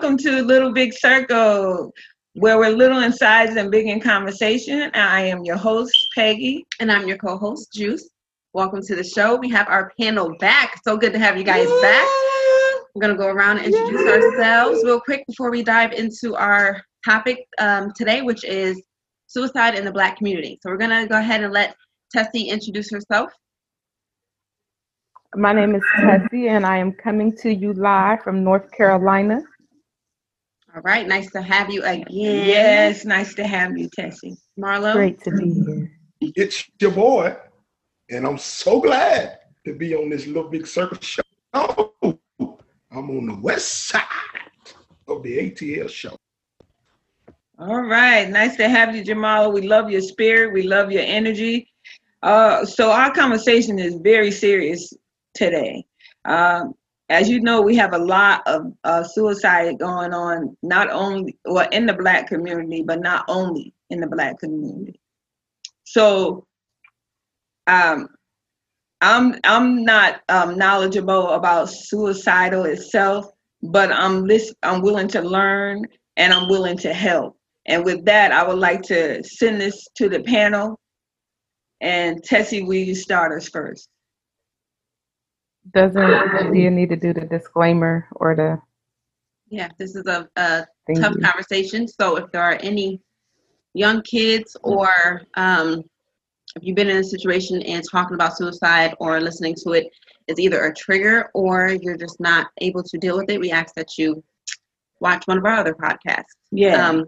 welcome to Little Big Circle, where we're little in size and big in conversation. I am your host, Peggy. And I'm your co host, Juice. Welcome to the show. We have our panel back. So good to have you guys back. We're going to go around and introduce yeah. ourselves real quick before we dive into our topic um, today, which is suicide in the Black community. So we're going to go ahead and let Tessie introduce herself. My name is Tessie, and I am coming to you live from North Carolina. All right, nice to have you again. Yes, nice to have you, Tessie. Marlo. Great to be here. It's your boy, and I'm so glad to be on this little big circle show. I'm on the west side of the ATL show. All right, nice to have you, Jamal. We love your spirit. We love your energy. Uh, so our conversation is very serious today. Um, as you know, we have a lot of uh, suicide going on, not only well in the black community, but not only in the black community. So, um, I'm I'm not um, knowledgeable about suicidal itself, but I'm list, I'm willing to learn and I'm willing to help. And with that, I would like to send this to the panel. And Tessie, will you start us first? Doesn't do you need to do the disclaimer or the? Yeah, this is a, a tough you. conversation. So if there are any young kids or um, if you've been in a situation and talking about suicide or listening to it is either a trigger or you're just not able to deal with it, we ask that you watch one of our other podcasts. Yeah. Um,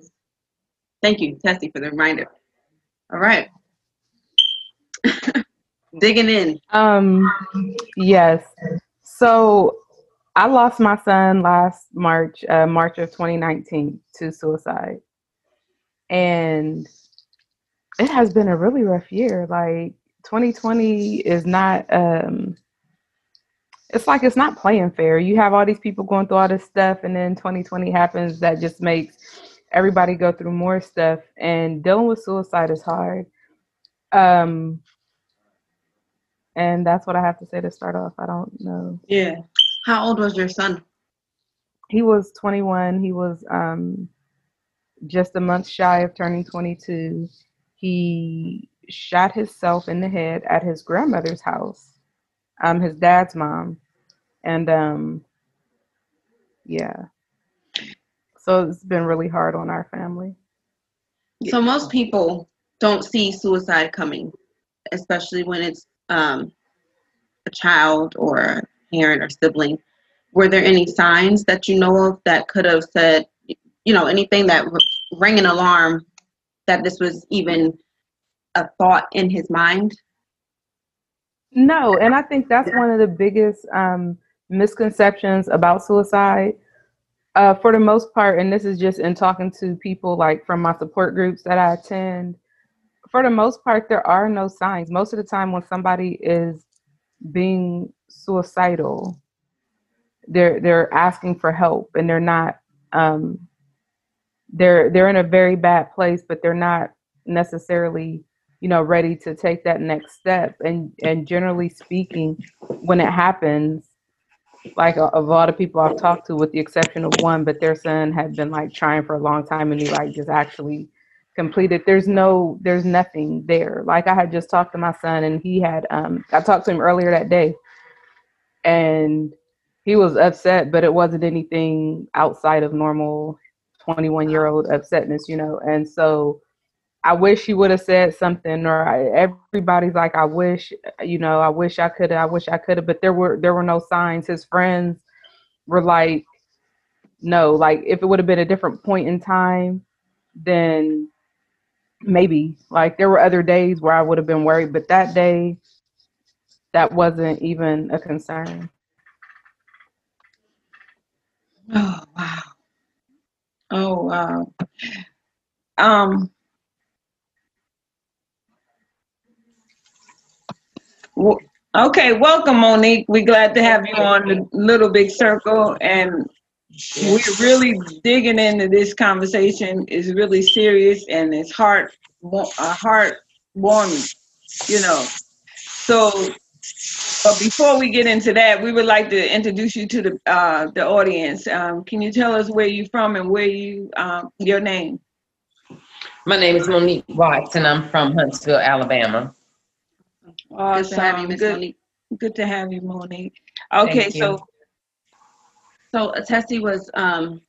thank you, Tessie, for the reminder. All right. digging in. Um, yes. So I lost my son last March, uh, March of 2019, to suicide, and it has been a really rough year. Like 2020 is not. Um, it's like it's not playing fair. You have all these people going through all this stuff, and then 2020 happens. That just makes everybody go through more stuff. And dealing with suicide is hard. Um, and that's what I have to say to start off. I don't know. Yeah. How old was your son? He was 21. He was um, just a month shy of turning 22. He shot himself in the head at his grandmother's house, um, his dad's mom, and um, yeah. So it's been really hard on our family. So most people don't see suicide coming, especially when it's um, a child or a parent or sibling, were there any signs that you know of that could have said, you know, anything that rang an alarm that this was even a thought in his mind? No, and I think that's one of the biggest um, misconceptions about suicide. Uh, for the most part, and this is just in talking to people like from my support groups that I attend, for the most part, there are no signs. Most of the time, when somebody is being suicidal, they're they're asking for help, and they're not. Um, they're they're in a very bad place, but they're not necessarily, you know, ready to take that next step. And and generally speaking, when it happens, like a, a, lot of people I've talked to, with the exception of one, but their son had been like trying for a long time, and he like just actually completed there's no there's nothing there. Like i had just talked to my son and he had um i talked to him earlier that day and he was upset but it wasn't anything outside of normal 21 year old upsetness you know? And so i wish he would have said something or I, everybody's like i wish you know i wish i could i wish i could have but there were there were no signs. His friends were like no like if it would have been a different point in time then maybe like there were other days where I would have been worried, but that day that wasn't even a concern. Oh wow. Oh wow. Um okay, welcome Monique. We're glad to have you on the Little Big Circle and we're really digging into this conversation. It's really serious and it's heart, a heart warming, you know. So But before we get into that, we would like to introduce you to the uh, the audience. Um, can you tell us where you're from and where you um, your name? My name is Monique Watts, and I'm from Huntsville, Alabama. Good to have you, good, Monique. good to have you, Monique. Okay, Thank you. so So Tessie was um,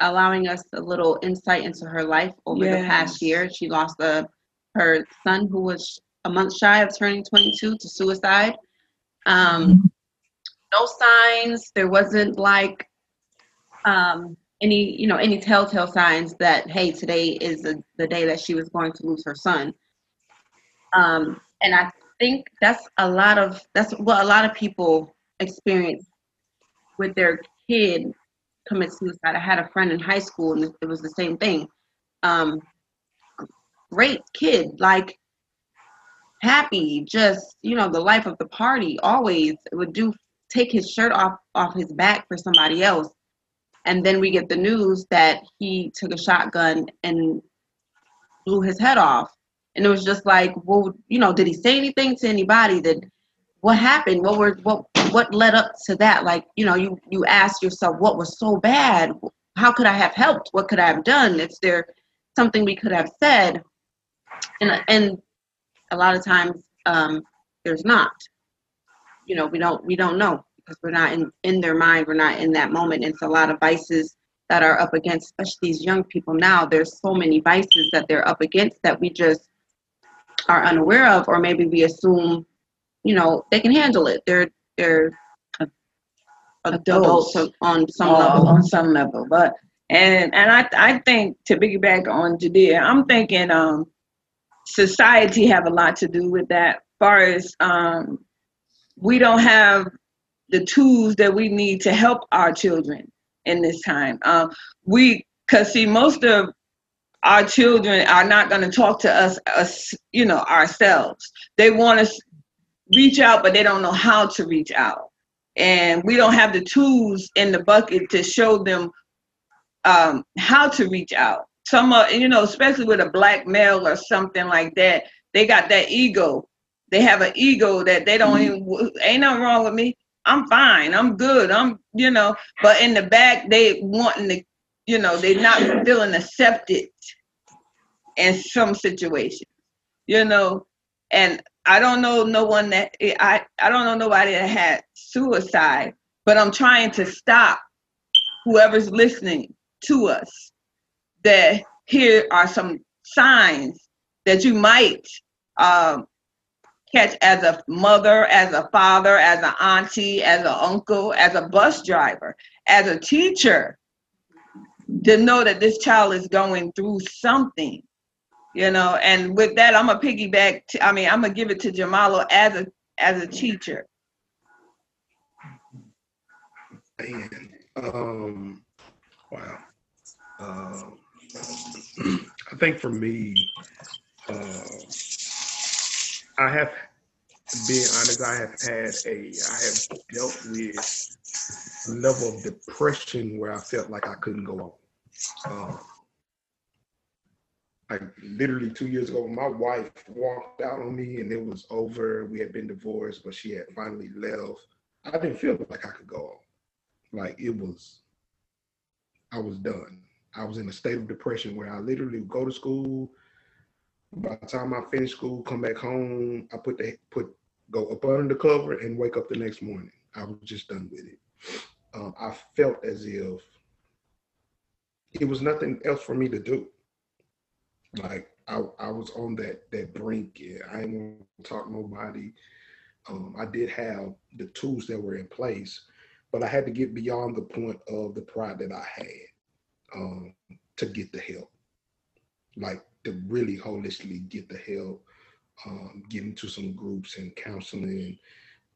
allowing us a little insight into her life over the past year. She lost a, her son who was a month shy of turning 22 to suicide. Um, no signs. There wasn't like um, any, you know, any telltale signs that hey, today is the, the day that she was going to lose her son. Um, and I think that's a lot of that's what a lot of people experience with their kid commit suicide. I had a friend in high school and it was the same thing. Um, great kid, like happy, just you know, the life of the party. Always would do take his shirt off off his back for somebody else, and then we get the news that he took a shotgun and blew his head off. And it was just like, well, you know, did he say anything to anybody? That what happened? What were what what led up to that? Like, you know, you you ask yourself, what was so bad? How could I have helped? What could I have done? Is there something we could have said? And and a lot of times um, there's not. You know, we don't we don't know because we're not in in their mind. We're not in that moment. It's a lot of vices that are up against, especially these young people now. There's so many vices that they're up against that we just are unaware of, or maybe we assume, you know, they can handle it. They're they're adults Adults. on some uh, level. on some level, but and and I I think to piggyback on Judea, I'm thinking um society have a lot to do with that. Far as um we don't have the tools that we need to help our children in this time. Um, we, cause see, most of our children are not going to talk to us, us, you know, ourselves. They want us reach out, but they don't know how to reach out, and we don't have the tools in the bucket to show them um, how to reach out. Some, uh, you know, especially with a black male or something like that, they got that ego. They have an ego that they don't even. Ain't nothing wrong with me. I'm fine. I'm good. I'm, you know, but in the back, they wanting to, you know, they're not feeling accepted in some situations, you know, and I don't know no one that I I don't know nobody that had suicide, but I'm trying to stop whoever's listening to us that here are some signs that you might um, catch as a mother, as a father, as an auntie, as an uncle, as a bus driver, as a teacher, to know that this child is going through something, you know. And with that, I'm gonna piggyback. I mean, I'm gonna give it to Jemarlo as a as a teacher. Man, um, wow. Um, I think for me, uh, I have, being honest, I have had a, I have dealt with a level of depression where I felt like I couldn't go on. Um, like literally two years ago, my wife walked out on me and it was over. We had been divorced, but she had finally left. I didn't feel like I could go on. Like it was, I was done. I was in a state of depression where I literally would go to school. By the time I finished school, come back home, I put the put go up under the cover and wake up the next morning. I was just done with it. Um, I felt as if it was nothing else for me to do. Like I, I was on that that brink. Yeah, I ain't to talk nobody. Um, I did have the tools that were in place, but I had to get beyond the point of the pride that I had um, to get the help. Like to really holistically get the help, um, get into some groups and counseling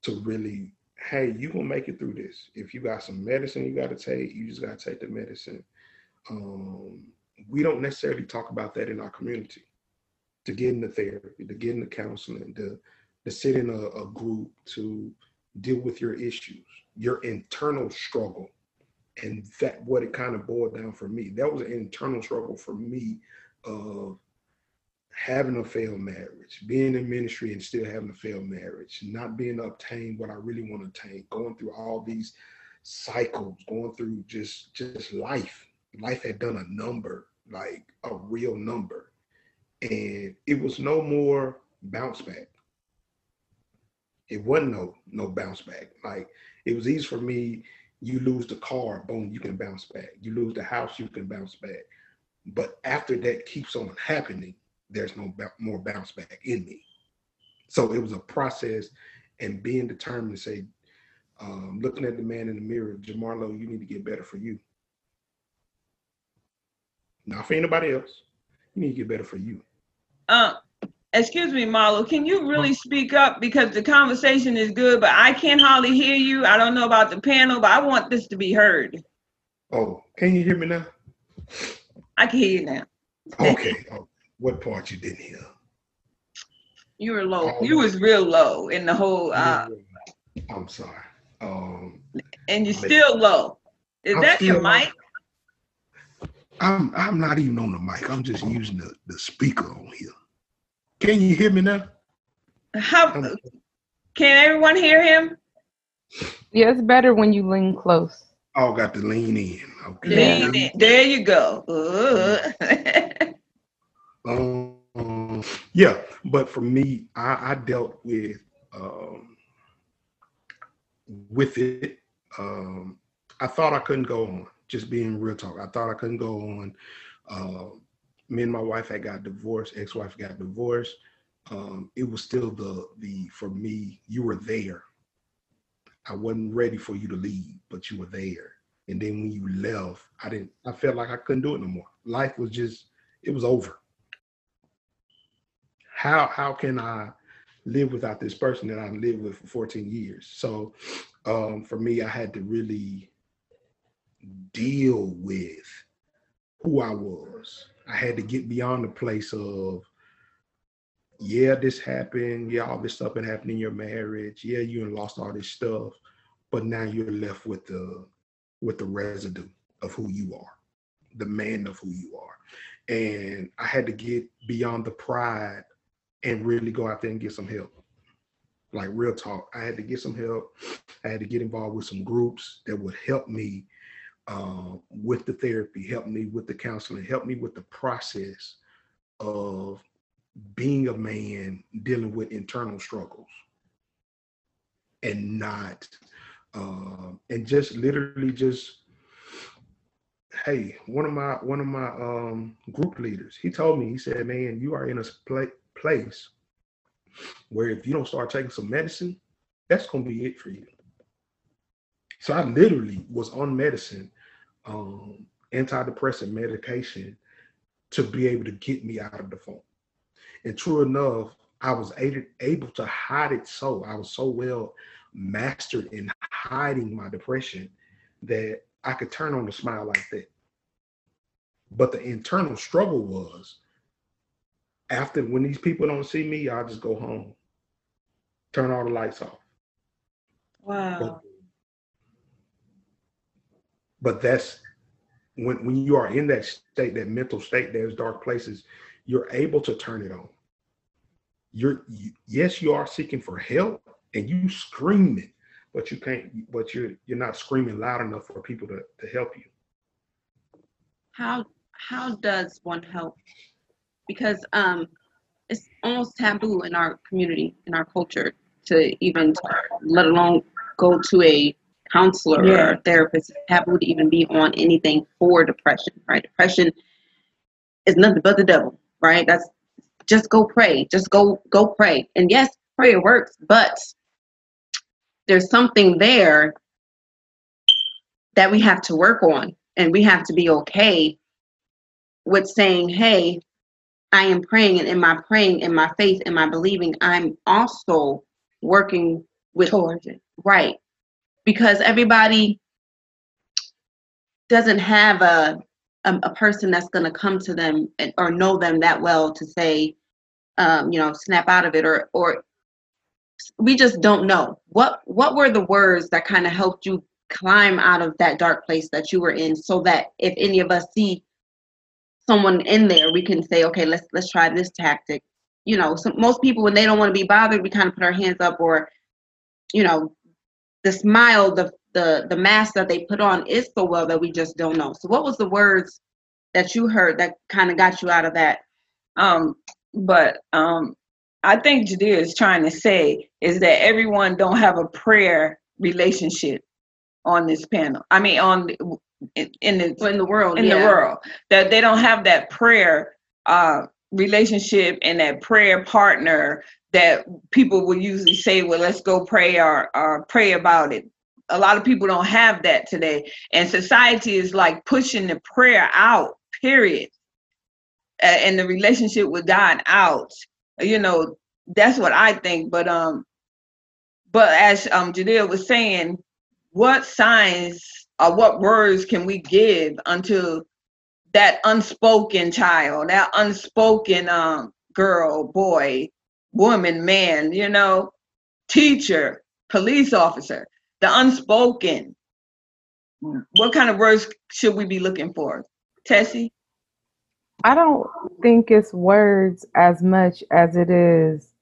to really, hey, you gonna make it through this. If you got some medicine you gotta take, you just gotta take the medicine. Um, we don't necessarily talk about that in our community. To get into therapy, to get into counseling, to to sit in a, a group to deal with your issues, your internal struggle. And that what it kind of boiled down for me. That was an internal struggle for me of having a failed marriage, being in ministry and still having a failed marriage, not being obtained what I really want to attain, going through all these cycles, going through just just life. Life had done a number, like a real number. And it was no more bounce back. It wasn't no no bounce back. Like it was easy for me. You lose the car, boom, you can bounce back. You lose the house, you can bounce back. But after that keeps on happening, there's no more bounce back in me. So it was a process and being determined to say, um, looking at the man in the mirror, Jemarlo, you need to get better for you. Not for anybody else. You need to get better for you. Uh, excuse me, Marlo, can you really speak up because the conversation is good, but I can't hardly hear you. I don't know about the panel, but I want this to be heard. Oh, can you hear me now? I can hear you now. Okay. oh, what part you didn't hear? You were low. You was real low in the whole. Uh, I'm sorry. Um, and you're still low. Is I'm that your mic? I'm I'm not even on the mic. I'm just using the, the speaker on here. Can you hear me now? How can everyone hear him? Yeah, it's better when you lean close. Oh, got to lean in. Okay. Lean in. There you go. Um, yeah, but for me, I, I dealt with um, with it. Um, I thought I couldn't go on. Just being real talk, I thought I couldn't go on. Uh, me and my wife had got divorced. Ex-wife got divorced. Um, it was still the the for me. You were there. I wasn't ready for you to leave, but you were there. And then when you left, I didn't. I felt like I couldn't do it no more. Life was just. It was over how how can I live without this person that I lived with for 14 years? So um, for me, I had to really deal with who I was. I had to get beyond the place of, yeah, this happened. Yeah, all this stuff been happening in your marriage. Yeah, you lost all this stuff, but now you're left with the with the residue of who you are, the man of who you are. And I had to get beyond the pride and really go out there and get some help. Like real talk, I had to get some help. I had to get involved with some groups that would help me uh, with the therapy, help me with the counseling, help me with the process of being a man dealing with internal struggles and not um and just literally just hey one of my one of my um group leaders he told me he said man you are in a pla- place where if you don't start taking some medicine that's to be it for you. So i literally was on medicine um antidepressant medication to be able to get me out of the phone and true enough i was able, to hide it so i was so well mastered in hiding my depression that I could turn on a smile like that. But the internal struggle was after when these people don't see me, I'll just go home, turn all the lights off. Wow. But, that's when when you are in that state, that mental state, there's dark places, you're able to turn it on. You're you, yes, you are seeking for help and you screaming, but you can't but you're you're not screaming loud enough for people to, to help you. how how does one help because um it's almost taboo in our community in our culture to even talk, let alone go to a counselor or Yeah. a therapist it's taboo to even be on anything for depression right depression is nothing but the devil right that's just go pray just go go pray and yes prayer works but there's something there that we have to work on and we have to be okay with saying hey i am praying and in my praying in my faith in my believing i'm also working with Towards it. right because everybody doesn't have a a, a person that's going to come to them and, or know them that well to say um, you know snap out of it or or we just don't know what what were the words that kind of helped you climb out of that dark place that you were in so that if any of us see someone in there, we can say, okay, let's let's try this tactic. You know, so most people when they don't want to be bothered, we kind of put our hands up, or you know, the smile, the the the mask that they put on is so well that we just don't know. So, what was the words that you heard that kind of got you out of that? Um, but um, I think Judea is trying to say is that everyone don't have a prayer relationship on this panel. I mean, on in, in the in the world, in yeah. the world that they don't have that prayer uh, relationship and that prayer partner that people will usually say, well, let's go pray or, or pray about it. A lot of people don't have that today. And society is like pushing the prayer out, period. Uh, and the relationship with God out. You know, that's what I think. But um, but as um Judea was saying, what signs or what words can we give unto that unspoken child, that unspoken um girl, boy, woman, man, you know, teacher, police officer, the unspoken. What kind of words should we be looking for? Tessie? I don't think it's words as much as it is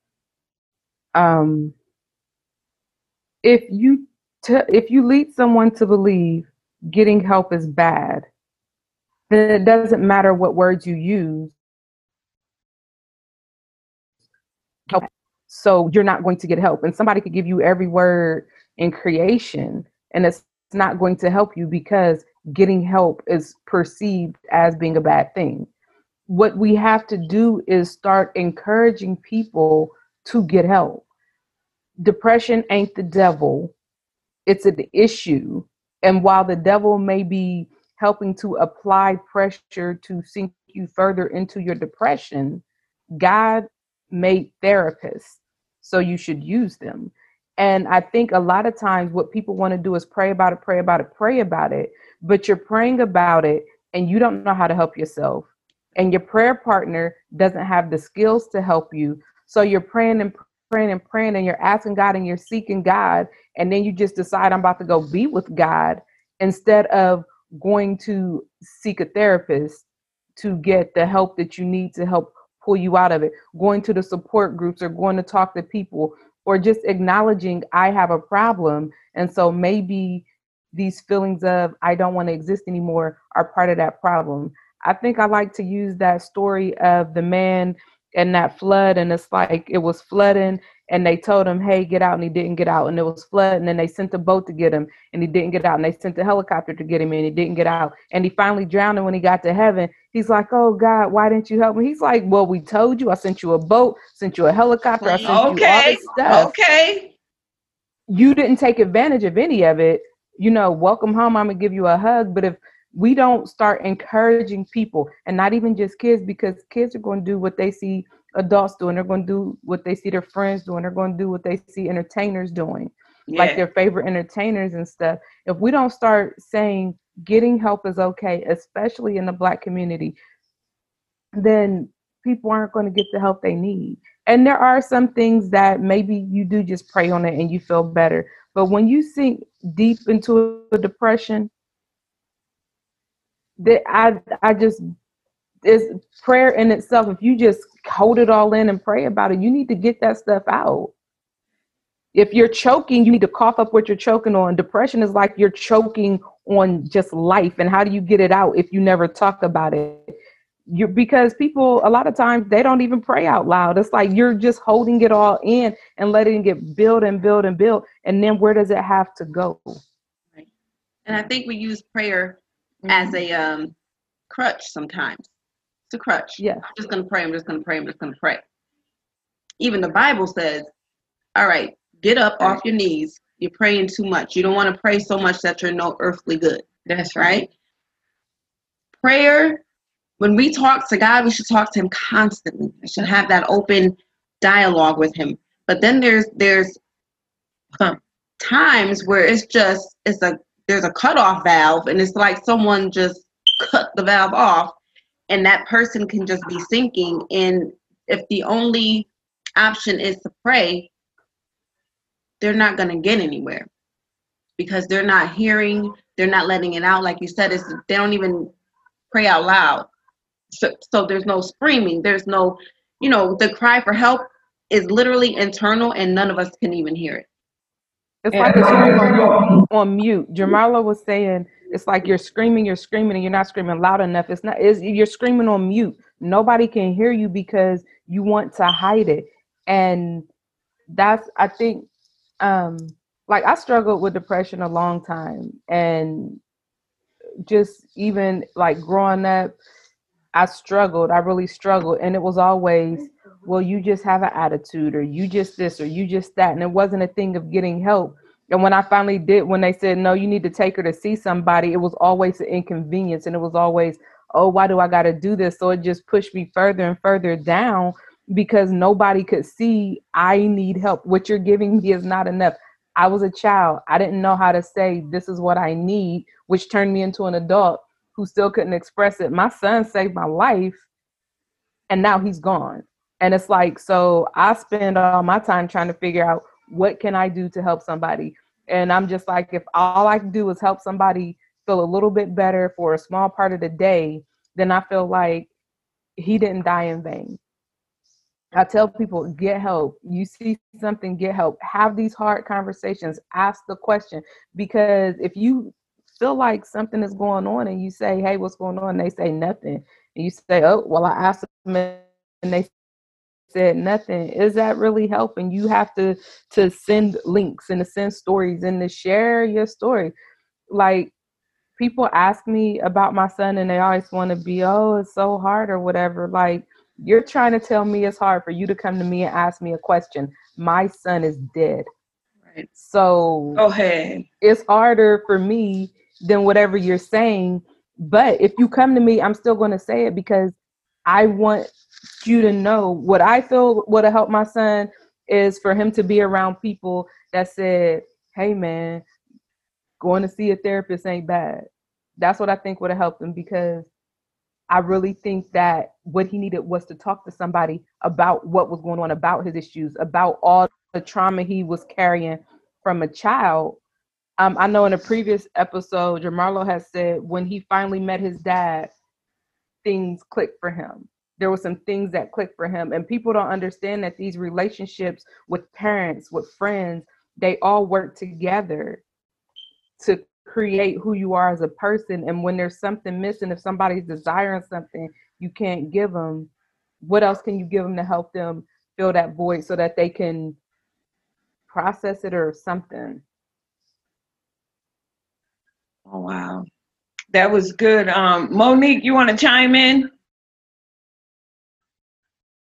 um if you t- if you lead someone to believe getting help is bad, then it doesn't matter what words you use. Help. So you're not going to get help. And somebody could give you every word in creation, and it's not going to help you because getting help is perceived as being a bad thing. What we have to do is start encouraging people to get help. Depression ain't the devil, it's an issue. And while the devil may be helping to apply pressure to sink you further into your depression, God made therapists, so you should use them. And I think a lot of times what people want to do is pray about it, pray about it, pray about it, but you're praying about it and you don't know how to help yourself. And your prayer partner doesn't have the skills to help you. So you're praying and praying and praying and you're asking God and you're seeking God. And then you just decide, I'm about to go be with God instead of going to seek a therapist to get the help that you need to help pull you out of it, going to the support groups or going to talk to people or just acknowledging I have a problem. And so maybe these feelings of I don't want to exist anymore are part of that problem. I think I like to use that story of the man and that flood, and it's like it was flooding, and they told him, "Hey, get out," and he didn't get out, and it was flooding, and then they sent a boat to get him, and he didn't get out, and they sent a helicopter to get him, and he didn't get out, and he finally drowned. And when he got to heaven, he's like, "Oh God, why didn't you help me?" He's like, "Well, we told you. I sent you a boat, sent you a helicopter, I sent you all this stuff. Okay. You didn't take advantage of any of it. You know, welcome home. I'm gonna give you a hug, but if we don't start encouraging people and not even just kids because kids are going to do what they see adults doing. They're going to do what they see their friends doing. They're going to do what they see entertainers doing like their favorite entertainers and stuff. If we don't start saying getting help is okay especially in the black community then people aren't going to get the help they need. And there are some things that maybe you do just pray on it and you feel better. But when you sink deep into a depression that I I just is prayer in itself. If you just hold it all in and pray about it, you need to get that stuff out. If you're choking, you need to cough up what you're choking on. Depression is like you're choking on just life. And how do you get it out if you never talk about it? You because people a lot of times they don't even pray out loud. It's like you're just holding it all in and letting it get build and build and build. And then where does it have to go? And I think we use prayer as a um, crutch sometimes. It's a crutch. Yeah. I'm just to pray. I'm just to pray. I'm just to pray. Even the Bible says, all right, get up off your knees. You're praying too much. You don't want to pray so much that you're no earthly good, That's right. right? Prayer, when we talk to God, we should talk to Him constantly. We should have that open dialogue with Him. But then there's there's times where it's just it's a there's a cutoff valve, and it's like someone just cut the valve off, and that person can just be sinking. And if the only option is to pray, they're not going to get anywhere because they're not hearing, they're not letting it out. Like you said, it's they don't even pray out loud. So, so there's no screaming. There's no, you know, the cry for help is literally internal, and none of us can even hear it. It's like it's on, on mute. Jamala was saying it's like you're screaming, you're screaming, and you're not screaming loud enough. It's not. It's, you're screaming on mute. Nobody can hear you because you want to hide it, and that's I think, um, like I struggled with depression a long time, and just even like growing up, I struggled. I really struggled, and it was always well, you just have an attitude, or you just this, or you just that. And it wasn't a thing of getting help. And when I finally did, when they said, no, you need to take her to see somebody, it was always an inconvenience. And it was always, oh, why do I got to do this? So it just pushed me further and further down because nobody could see I need help. What you're giving me is not enough. I was a child. I didn't know how to say, this is what I need, which turned me into an adult who still couldn't express it. My son saved my life, and now he's gone. And it's like, so I spend all my time trying to figure out what can I do to help somebody. And I'm just like, if all I can do is help somebody feel a little bit better for a small part of the day, then I feel like he didn't die in vain. I tell people, get help. You see something, get help. Have these hard conversations. Ask the question. Because if you feel like something is going on and you say, hey, what's going on? And they say nothing. And you say, oh, well, I asked them and they said nothing is that really helping you have to to send links and to send stories and to share your story like people ask me about my son and they always want to be oh it's so hard or whatever like you're trying to tell me it's hard for you to come to me and ask me a question my son is dead Right. so oh, Go ahead. it's harder for me than whatever you're saying. But if you come to me, I'm still going to say it because I want you to know what I feel would have helped my son is for him to be around people that said, hey, man, going to see a therapist ain't bad. That's what I think would have helped him because I really think that what he needed was to talk to somebody about what was going on, about his issues, about all the trauma he was carrying from a child. Um, I know in a previous episode, Jemarlo has said when he finally met his dad, things clicked for him. There were some things that clicked for him, and people don't understand that these relationships with parents, with friends, they all work together to create who you are as a person. And when there's something missing, if somebody's desiring something you can't give them, what else can you give them to help them fill that void so that they can process it or something? Oh wow. That was good. Um Monique, you want to chime in?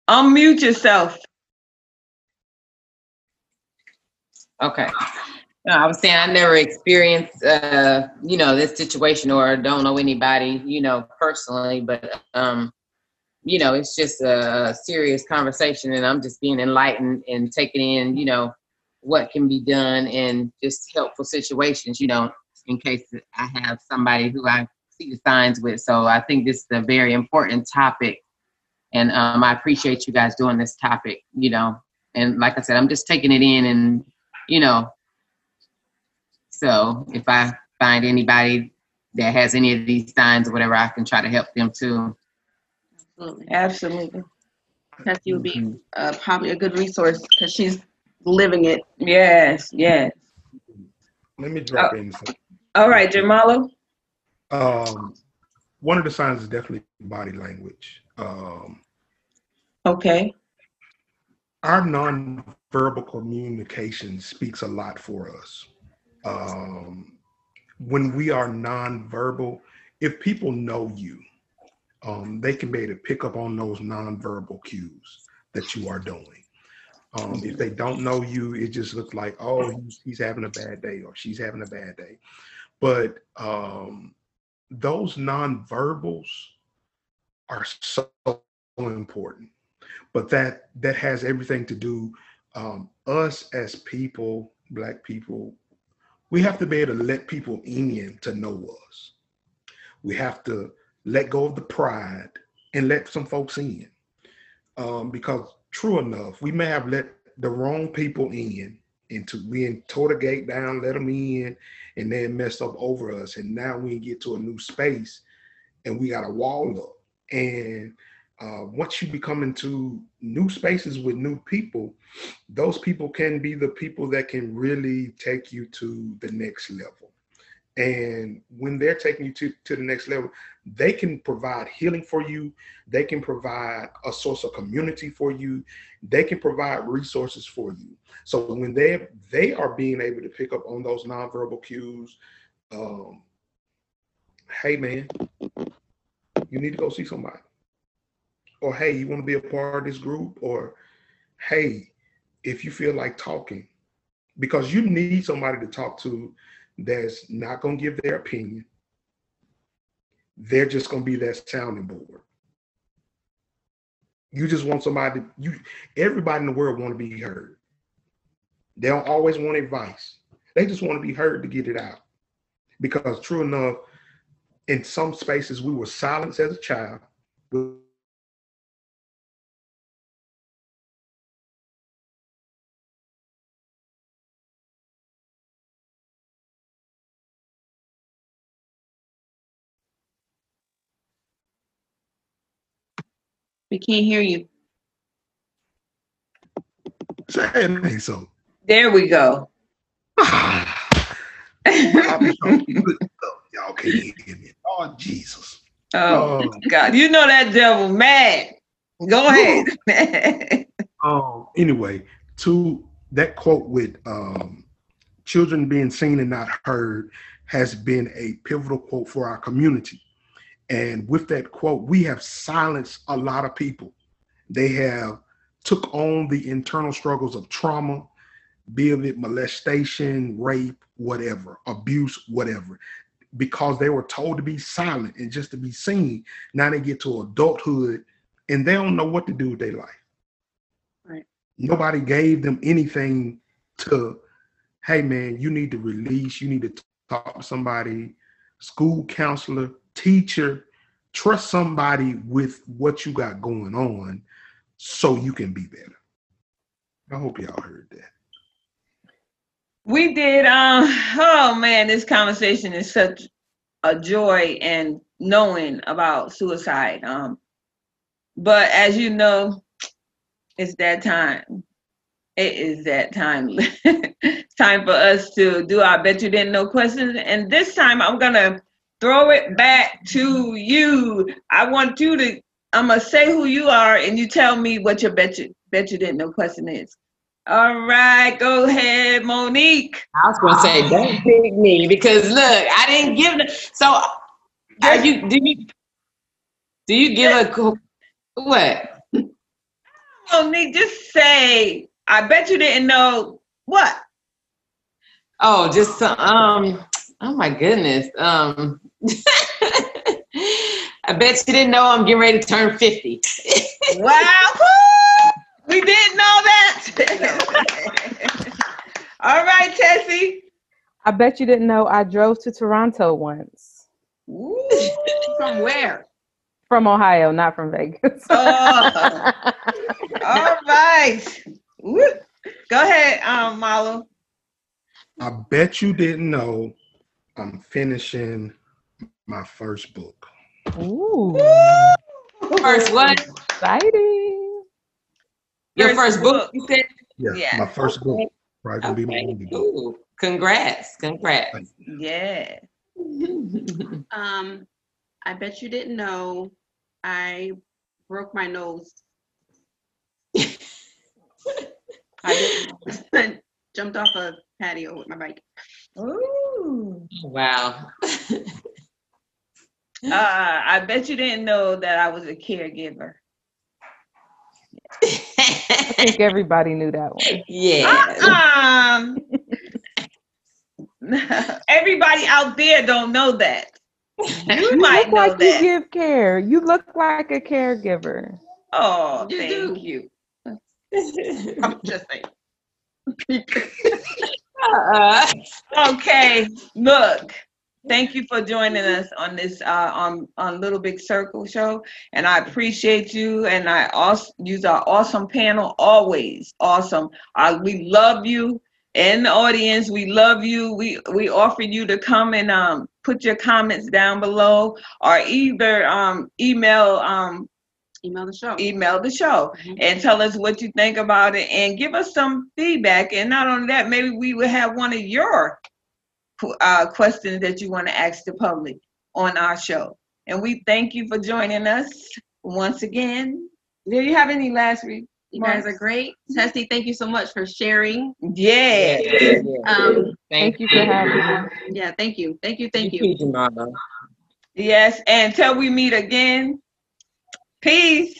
Unmute yourself. Okay. No, I was saying I never experienced, uh, you know, this situation or don't know anybody, you know, personally, but, um, you know, it's just a serious conversation and I'm just being enlightened and taking in, you know, what can be done in just helpful situations, you know, in case I have somebody who I see the signs with. So I think this is a very important topic. And um, I appreciate you guys doing this topic, you know, and like I said, I'm just taking it in and, you know, so if I find anybody that has any of these signs or whatever, I can try to help them too. Absolutely. Absolutely. Cassie would be uh, probably a good resource because she's living it. Yes, yes. Let me drop Oh. in. some- All right, Jemarlo. Um, one of the signs is definitely body language. Um, Okay. our nonverbal communication speaks a lot for us. Um, when we are nonverbal, if people know you, um, they can be able to pick up on those nonverbal cues that you are doing. Um, if they don't know you, it just looks like, oh, he's, he's having a bad day or she's having a bad day. But um, those nonverbals are so important. But that that has everything to do um, us as people, black people, we have to be able to let people in to know us. We have to let go of the pride and let some folks in. Um, because true enough, we may have let the wrong people in into we tore the gate down, let them in, and then messed up over us. And now we get to a new space and we got a wall up. And uh, once you become into new spaces with new people, those people can be the people that can really take you to the next level. And when they're taking you to, to the next level, they can provide healing for you. They can provide a source of community for you. They can provide resources for you. So when they they are being able to pick up on those nonverbal cues, um, hey man, you need to go see somebody. Or hey, you want to be a part of this group? Or hey, if you feel like talking, because you need somebody to talk to that's not going to give their opinion. They're just going to be that sounding board. You just want somebody, you everybody in the world want to be heard. They don't always want advice. They just want to be heard to get it out. Because true enough, in some spaces we were silenced as a child. Can't hear you. Say it ain't so. There we go. I'll be so good stuff. Y'all can't hear me. Oh Jesus. Oh Um, God, you know that devil mad. Go ahead. um, anyway, to that quote with um, children being seen and not heard has been a pivotal quote for our community. And with that quote, we have silenced a lot of people. They have took on the internal struggles of trauma, be it molestation, rape, whatever, abuse, whatever, because they were told to be silent and just to be seen. Now they get to adulthood and they don't know what to do with their life. Right. Nobody gave them anything to, hey man, you need to release, you need to talk to somebody, school counselor, teacher, trust somebody with what you got going on so you can be better. I hope y'all heard that. we did um oh man, this conversation is such a joy and knowing about suicide. Um but as you know, it's that time. It is that time. time for us to do our bet you didn't know questions. And this time I'm gonna throw it back to you. I want you to I'm gonna say who you are and you tell me what your bet you bet you didn't know question is. All right, go ahead, Monique. I was gonna say, don't pick me because look, I didn't give them. So, are you? Do you? Do you give a what? Monique, just say, I bet you didn't know what. Oh, just um. Oh my goodness. Um. I bet you didn't know I'm getting ready to turn fifty. Wow, we didn't know that. All right, Tessie. I bet you didn't know I drove to Toronto once. Ooh. From where? From Ohio, not from Vegas. Oh, all right. Woo. Go ahead, um, Marlo. I bet you didn't know I'm finishing my first book. Ooh, First, what? exciting. Your First first book? book. You said. Yeah, Yeah. my first book. Right, gonna be my Okay. only book. Ooh, congrats! Congrats. Yeah. Um, I bet you didn't know I broke my nose. I didn't. Jumped off a patio with my bike. Ooh. wow. Uh, I bet you didn't know that I was a caregiver. I think everybody knew that one. yeah. Um, everybody out there don't know that. You You might look know like you give care. You look like a caregiver. Oh, You thank do. you. I'm just saying. Uh, Okay, look. Thank you for joining us on this uh, on on Little Big Circle show, and I appreciate you. And I also use our awesome panel always awesome. Uh, we love you, in the audience, we love you. We we offer you to come and um put your comments down below or either um email um Email the show. email the show Mhm. and tell us what you think about it and give us some feedback. And not only that, maybe we will have one of your uh, questions that you want to ask the public on our show. And we thank you for joining us once again. Do you have any last re- You guys are great. Tessie, thank you so much for sharing. Yeah. Yeah. Um, Thank you for having me. yeah, thank you. Thank you. Thank Thank you. you, Yes. And till we meet again, peace.